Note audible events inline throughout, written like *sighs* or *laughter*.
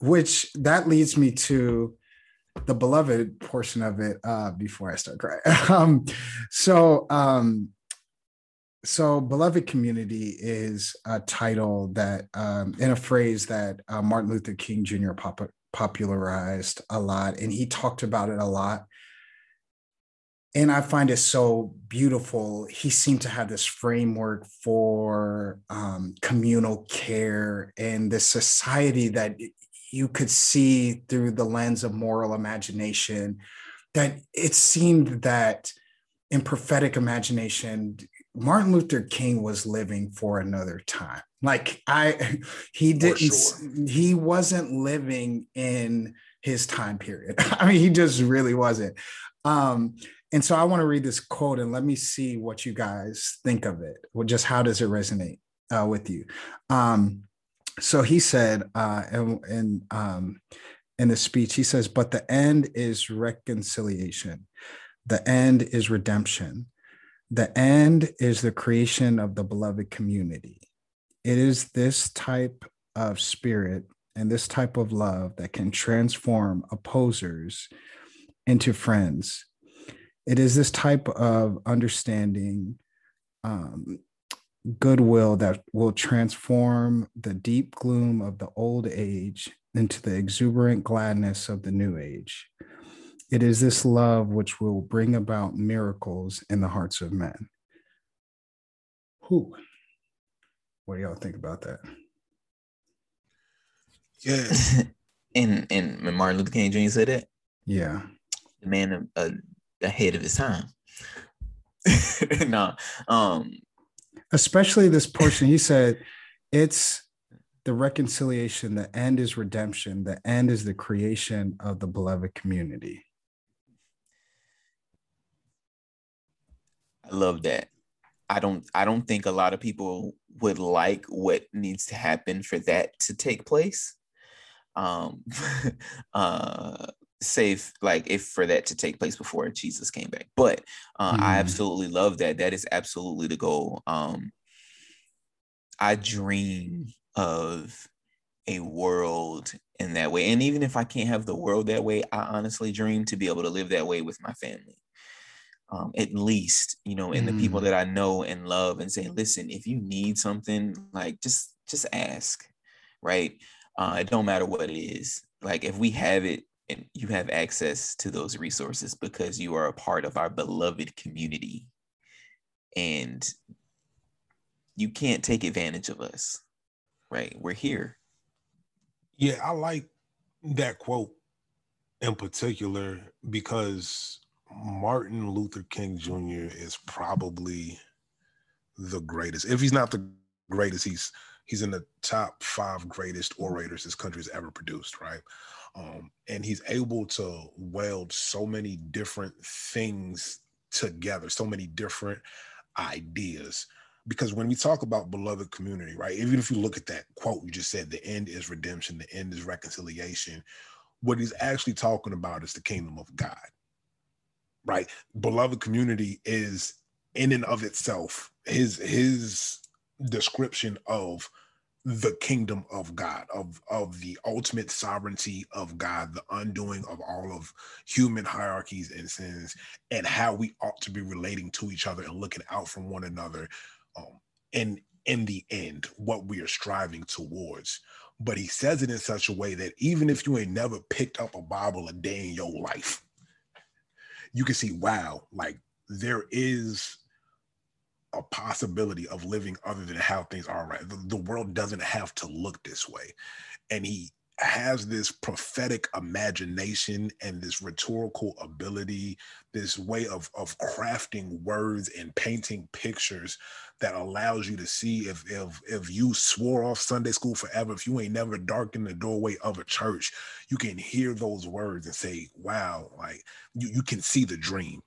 Which that leads me to the beloved portion of it uh before i start crying *laughs* um so um so beloved community is a title that um in a phrase that uh, martin luther king jr pop- popularized a lot and he talked about it a lot and I find it so beautiful. He seemed to have this framework for um, communal care and this society that you could see through the lens of moral imagination that it seemed that in prophetic imagination martin luther king was living for another time. Like i *laughs* he didn't sure. he wasn't living in his time period. *laughs* I mean he just really wasn't. Um and so i want to read this quote and let me see what you guys think of it. Well just how does it resonate uh, with you? Um so he said uh, um, in the speech, he says, but the end is reconciliation. The end is redemption. The end is the creation of the beloved community. It is this type of spirit and this type of love that can transform opposers into friends. It is this type of understanding um, goodwill that will transform the deep gloom of the old age into the exuberant gladness of the new age. It is this love which will bring about miracles in the hearts of men. Who? What do y'all think about that? Yes. *laughs* and and Martin Luther King Jr. said that. Yeah. The man uh, ahead of his time. *laughs* no, um, especially this portion. He said, "It's the reconciliation. The end is redemption. The end is the creation of the beloved community." I love that. I don't. I don't think a lot of people would like what needs to happen for that to take place. Um, *laughs* uh, safe like if for that to take place before jesus came back but uh, mm. i absolutely love that that is absolutely the goal um i dream of a world in that way and even if i can't have the world that way i honestly dream to be able to live that way with my family um, at least you know and mm. the people mm. that i know and love and say listen if you need something like just just ask right uh, it don't matter what it is like if we have it and you have access to those resources because you are a part of our beloved community. And you can't take advantage of us right? We're here. Yeah i like that quote in particular because martin luther king jr is probably the greatest if he's not the greatest he's he's in the top five greatest orators this country has ever produced right um, and he's able to weld so many different things together, so many different ideas. Because when we talk about beloved community, right, even if you look at that quote you just said, the end is redemption, the end is reconciliation, what he's actually talking about is the kingdom of God, right? Beloved community is in and of itself his his description of the kingdom of God, of, of the ultimate sovereignty of God, the undoing of all of human hierarchies and sins, and how we ought to be relating to each other and looking out from one another. Um, and in the end, what we are striving towards. But he says it in such a way that even if you ain't never picked up a Bible a day in your life, you can see, wow, like there is a possibility of living other than how things are right. The, the, world doesn't have to look this way. And he has this prophetic imagination and this rhetorical ability, this way of, of crafting words and painting pictures that allows you to see if if if you swore off Sunday school forever, if you ain't never darkened the doorway of a church, you can hear those words and say, wow, like you, you can see the dream.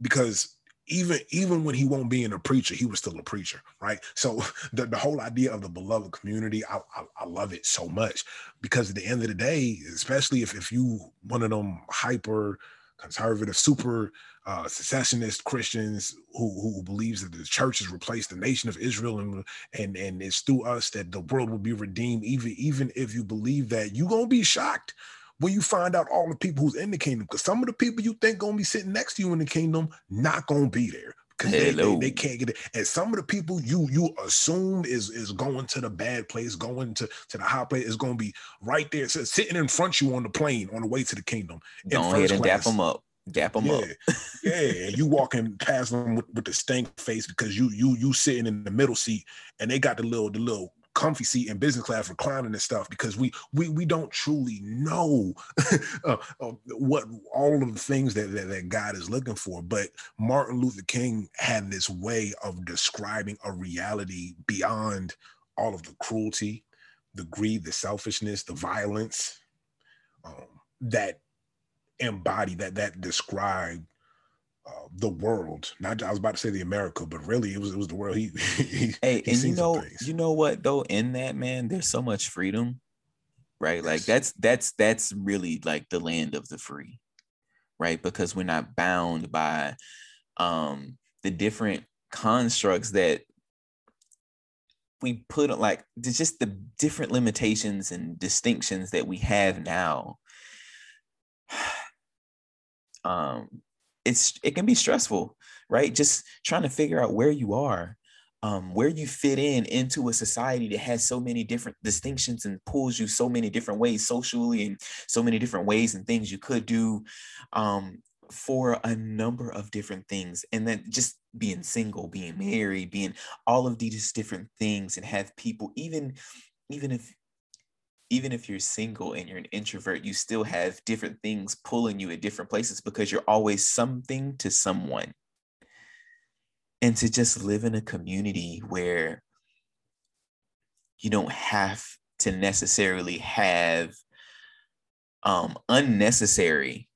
Because even even when he won't be in a preacher, he was still a preacher, right? So *laughs* the, the whole idea of the beloved community, I, I, I love it so much because at the end of the day, especially if if you one of them hyper conservative, super uh, secessionist Christians who who believes that the church has replaced the nation of Israel and and and it's through us that the world will be redeemed. Even even if you believe that, you gonna be shocked when you find out all the people who's in the kingdom. Because some of the people you think gonna be sitting next to you in the kingdom not gonna be there because they, they, they, can't get it. And some of the people you you assume is is going to the bad place, going to to the high place, is going to be right there, so sitting in front of you on the plane on the way to the kingdom. Go ahead and class. dap them up. Dap them yeah. up. yeah, and you walking past them with, with the stank face because you you you sitting in the middle seat and they got the little the little comfy seat in business class reclining and stuff because we we we don't truly know *laughs* uh, uh, what all of the things that, that that God is looking for. But Martin Luther King had this way of describing a reality beyond all of the cruelty, the greed, the selfishness, the violence um, that embody that that describe uh, the world. Not I was about to say the America, but really it was it was the world. He, *laughs* he hey, he and you know you know what though in that man, there's so much freedom, right? Yes. Like that's that's that's really like the land of the free, right? Because we're not bound by um the different constructs that we put like just the different limitations and distinctions that we have now *sighs* um it's it can be stressful, right? Just trying to figure out where you are, um, where you fit in into a society that has so many different distinctions and pulls you so many different ways socially and so many different ways and things you could do um, for a number of different things. And then just being single, being married, being all of these different things and have people, even even if even if you're single and you're an introvert, you still have different things pulling you at different places because you're always something to someone. And to just live in a community where you don't have to necessarily have um, unnecessary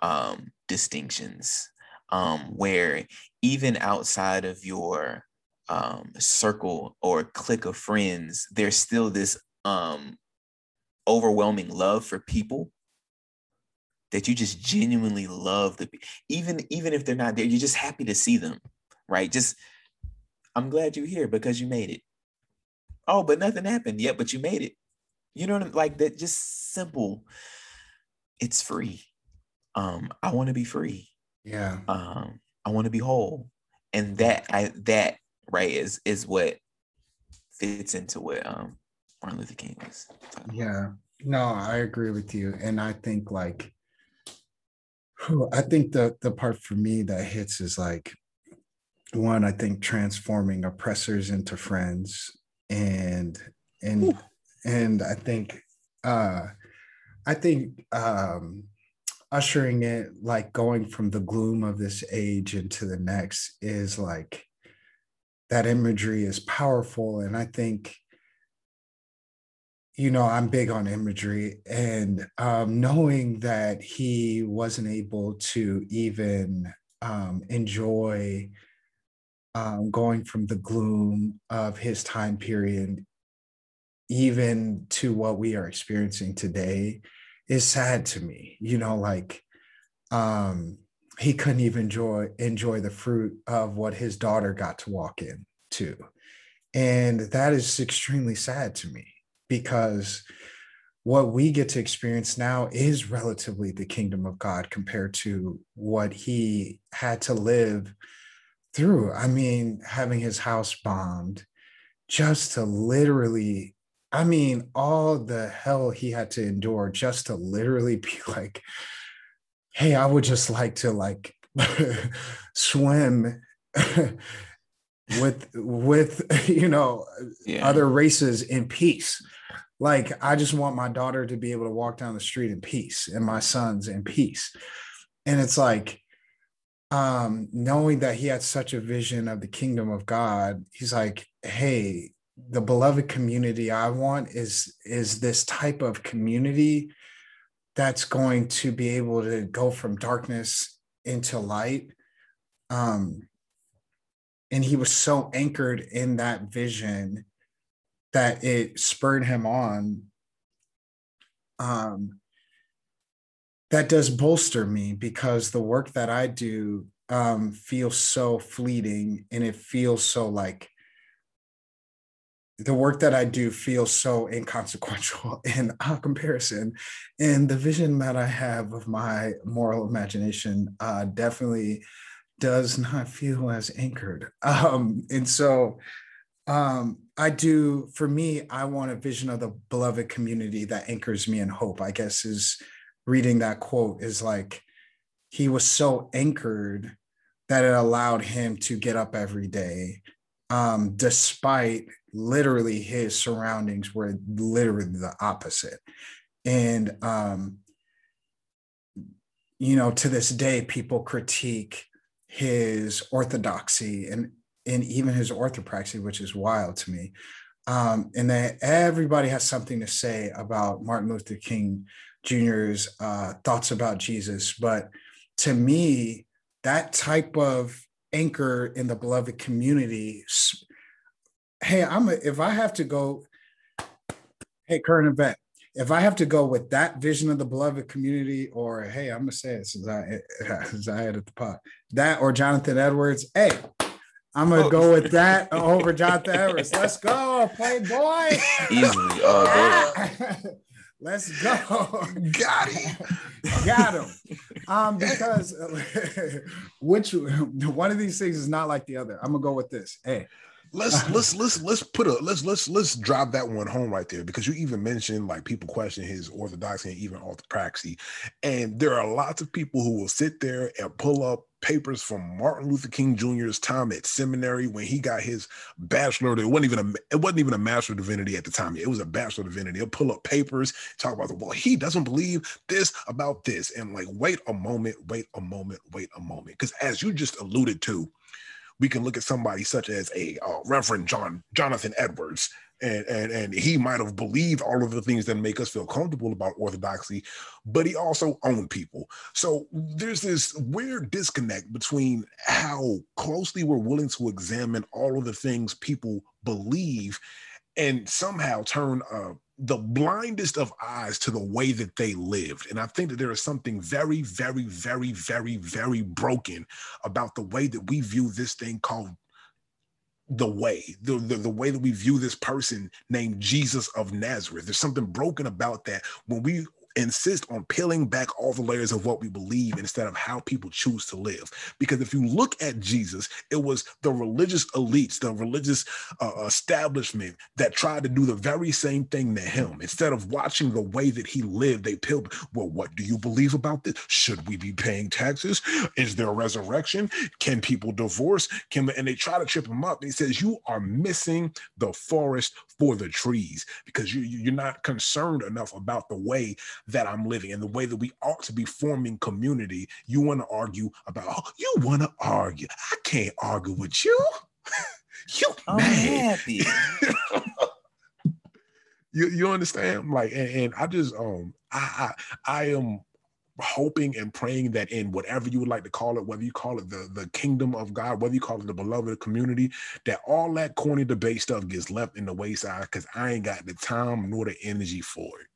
um, distinctions, um, where even outside of your um, circle or clique of friends, there's still this um, overwhelming love for people that you just genuinely love the even even if they're not there you're just happy to see them right? Just i'm glad you're here because you made it. Oh but nothing happened yet but you made it. You know what i'm like that just simple it's free. Um i want to be free. Yeah. Um i want to be whole. And that i that right is is what fits into what um Martin Luther King was. Yeah, no, I agree with you, and I think like, I think the the part for me that hits is like, one, I think transforming oppressors into friends, and and Ooh. and I think, uh, I think um, ushering it like going from the gloom of this age into the next is like that imagery is powerful and i think you know, I'm big on imagery, and um, knowing that he wasn't able to even um, enjoy um, going from the gloom of his time period, even to what we are experiencing today, is sad to me. You know, like um, he couldn't even enjoy enjoy the fruit of what his daughter got to walk in to, and that is extremely sad to me because what we get to experience now is relatively the kingdom of God compared to what he had to live through. I mean, having his house bombed just to literally, I mean, all the hell he had to endure just to literally be *laughs* like, hey, I would just like to like *laughs* swim with with *laughs* you know yeah. other races in peace Like, I just want my daughter to be able to walk down the street in peace and my sons in peace. And it's like, um, knowing that he had such a vision of the kingdom of God, he's like, hey, the beloved community I want is is this type of community that's going to be able to go from darkness into light. Um, and he was so anchored in that vision that it spurred him on. Um, that does bolster me because the work that I do um, feels so fleeting and it feels so like the work that I do feels so inconsequential *laughs* in uh, comparison. And the vision that I have of my moral imagination uh, definitely does not feel as anchored. *laughs* Um, and so um, I do, for me, I want a vision of the beloved community that anchors me in hope, I guess, is reading that quote is like, he was so anchored that it allowed him to get up every day um, despite literally his surroundings were literally the opposite. And, um, you know, to this day, people critique his orthodoxy and, and even his orthopraxy, which is wild to me. Um, and that everybody has something to say about Martin Luther King Jr.'s uh, thoughts about Jesus. But to me, that type of anchor in the beloved community. Hey, I'm a, if I have to go, hey, current event, if I have to go with that vision of the beloved community, or hey, I'm gonna say it since I since I had at the pot, that or Jonathan Edwards, hey, I'm gonna oh. go with that over Jonathan Edwards. Let's go, Playboy. Easily, all *laughs* day. Let's go. Got him. Got him. Um, because *laughs* which one of these things is not like the other. I'm gonna go with this. Hey, let's *laughs* let's let's let's put a let's let's let's drop that one home right there because you even mentioned like people question his orthodoxy and even orthopraxy, and there are lots of people who will sit there and pull up papers from Martin Luther King Jr.'s time at seminary when he got his bachelor. It wasn't even a it wasn't even a master of divinity at the time. It was a bachelor of divinity. He'll pull up papers, talk about the well, he doesn't believe this about this, and like wait a moment, wait a moment, wait a moment, because as you just alluded to we can look at somebody such as a uh, Reverend John Jonathan Edwards, and and and he might have believed all of the things that make us feel comfortable about orthodoxy, but he also owned people. So there's this weird disconnect between how closely we're willing to examine all of the things people believe, and somehow turn a the blindest of eyes to the way that they lived. And I think that there is something very, very, very, very, very broken about the way that we view this thing called the way, the, the, the way that we view this person named Jesus of Nazareth. There's something broken about that when we insist on peeling back all the layers of what we believe instead of how people choose to live. Because if you look at Jesus, it was the religious elites, the religious uh, establishment that tried to do the very same thing to him. Instead of watching the way that he lived, they peeled, well, what do you believe about this? Should we be paying taxes? Is there a resurrection? Can people divorce? Can and they try to trip him up. And he says, You are missing the forest for the trees because you, you're not concerned enough about the way that I'm living and the way that we ought to be forming community. You want to argue about, oh, you want to argue. I can't argue with you. *laughs* you I'm mad. happy. *laughs* you you understand? Like, and, and I just um I, I I am hoping and praying that in whatever you would like to call it, whether you call it the, the kingdom of God, whether you call it the beloved community, that all that corny debate stuff gets left in the wayside because I ain't got the time nor the energy for it.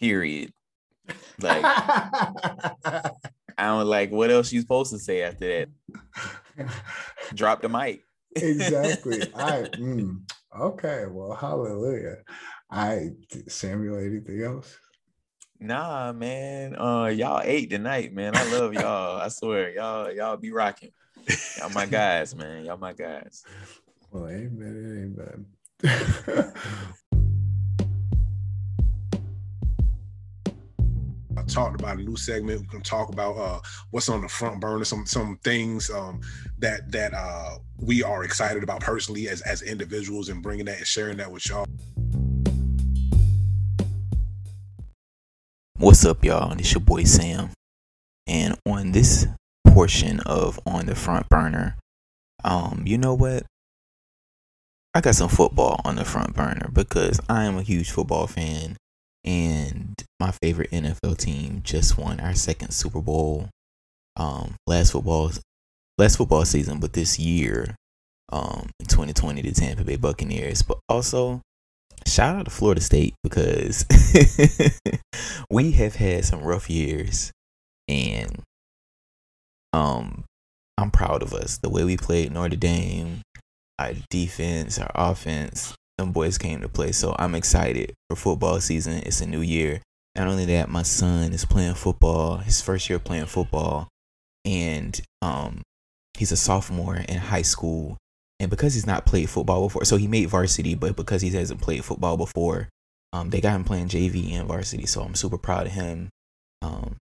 Period. Like *laughs* I don't like what else you supposed to say after that. Drop the mic. exactly. *laughs* I mm, okay. Well, hallelujah. I Samuel. Anything else? Nah, man. Uh, y'all ate tonight, man. I love y'all. I swear, y'all, y'all be rocking. Y'all my guys, man. Y'all my guys. Well, amen, amen. *laughs* talked about a new segment. We can talk about uh, what's on the front burner, some some things um, that that uh, we are excited about personally as as individuals, and bringing that and sharing that with y'all. What's up, y'all? It's your boy Sam, and on this portion of on the front burner, um, you know what? I got some football on the front burner because I am a huge football fan and my favorite NFL team just won our second Super Bowl um last football last football season, but this year, um in 2020 the Tampa Bay Buccaneers. But also shout out to Florida State because *laughs* we have had some rough years and um I'm proud of us. The way we played Notre Dame, our defense, our offense, them boys came to play. So I'm excited for football season. It's a new year. Not only that, my son is playing football, his first year playing football, and um, he's a sophomore in high school. And because he's not played football before, so he made varsity, but because he hasn't played football before, um, they got him playing JV and varsity. So I'm super proud of him. Um,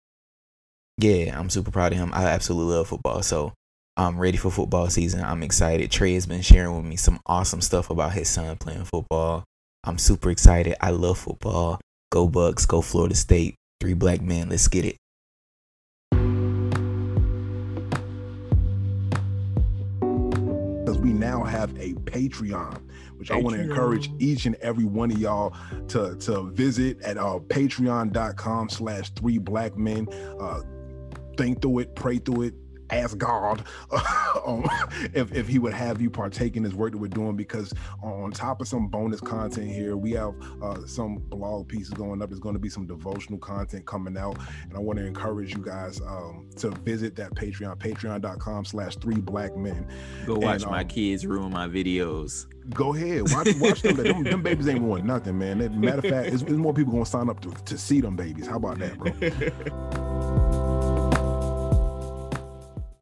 yeah, I'm super proud of him. I absolutely love football. So I'm ready for football season. I'm excited. Trey has been sharing with me some awesome stuff about his son playing football. I'm super excited. I love football. Go Bucs, go Florida State. Three black men. Let's get it. Because we now have a Patreon, which Patreon. I want to encourage each and every one of y'all to, to visit at uh, patreon.com slash three black men. Uh, think through it, pray through it, ask God *laughs* um, if, if he would have you partake in this work that we're doing because on top of some bonus content here, we have uh, some blog pieces going up. There's going to be some devotional content coming out. And I want to encourage you guys um, to visit that Patreon, patreon.com slash three black men. Go watch and, my um, kids ruin my videos. Go ahead. Watch, watch them, them. Them babies ain't ruin nothing, man. Matter of fact, it's, it's more people going to sign up to, to see them babies. How about that, bro? *laughs*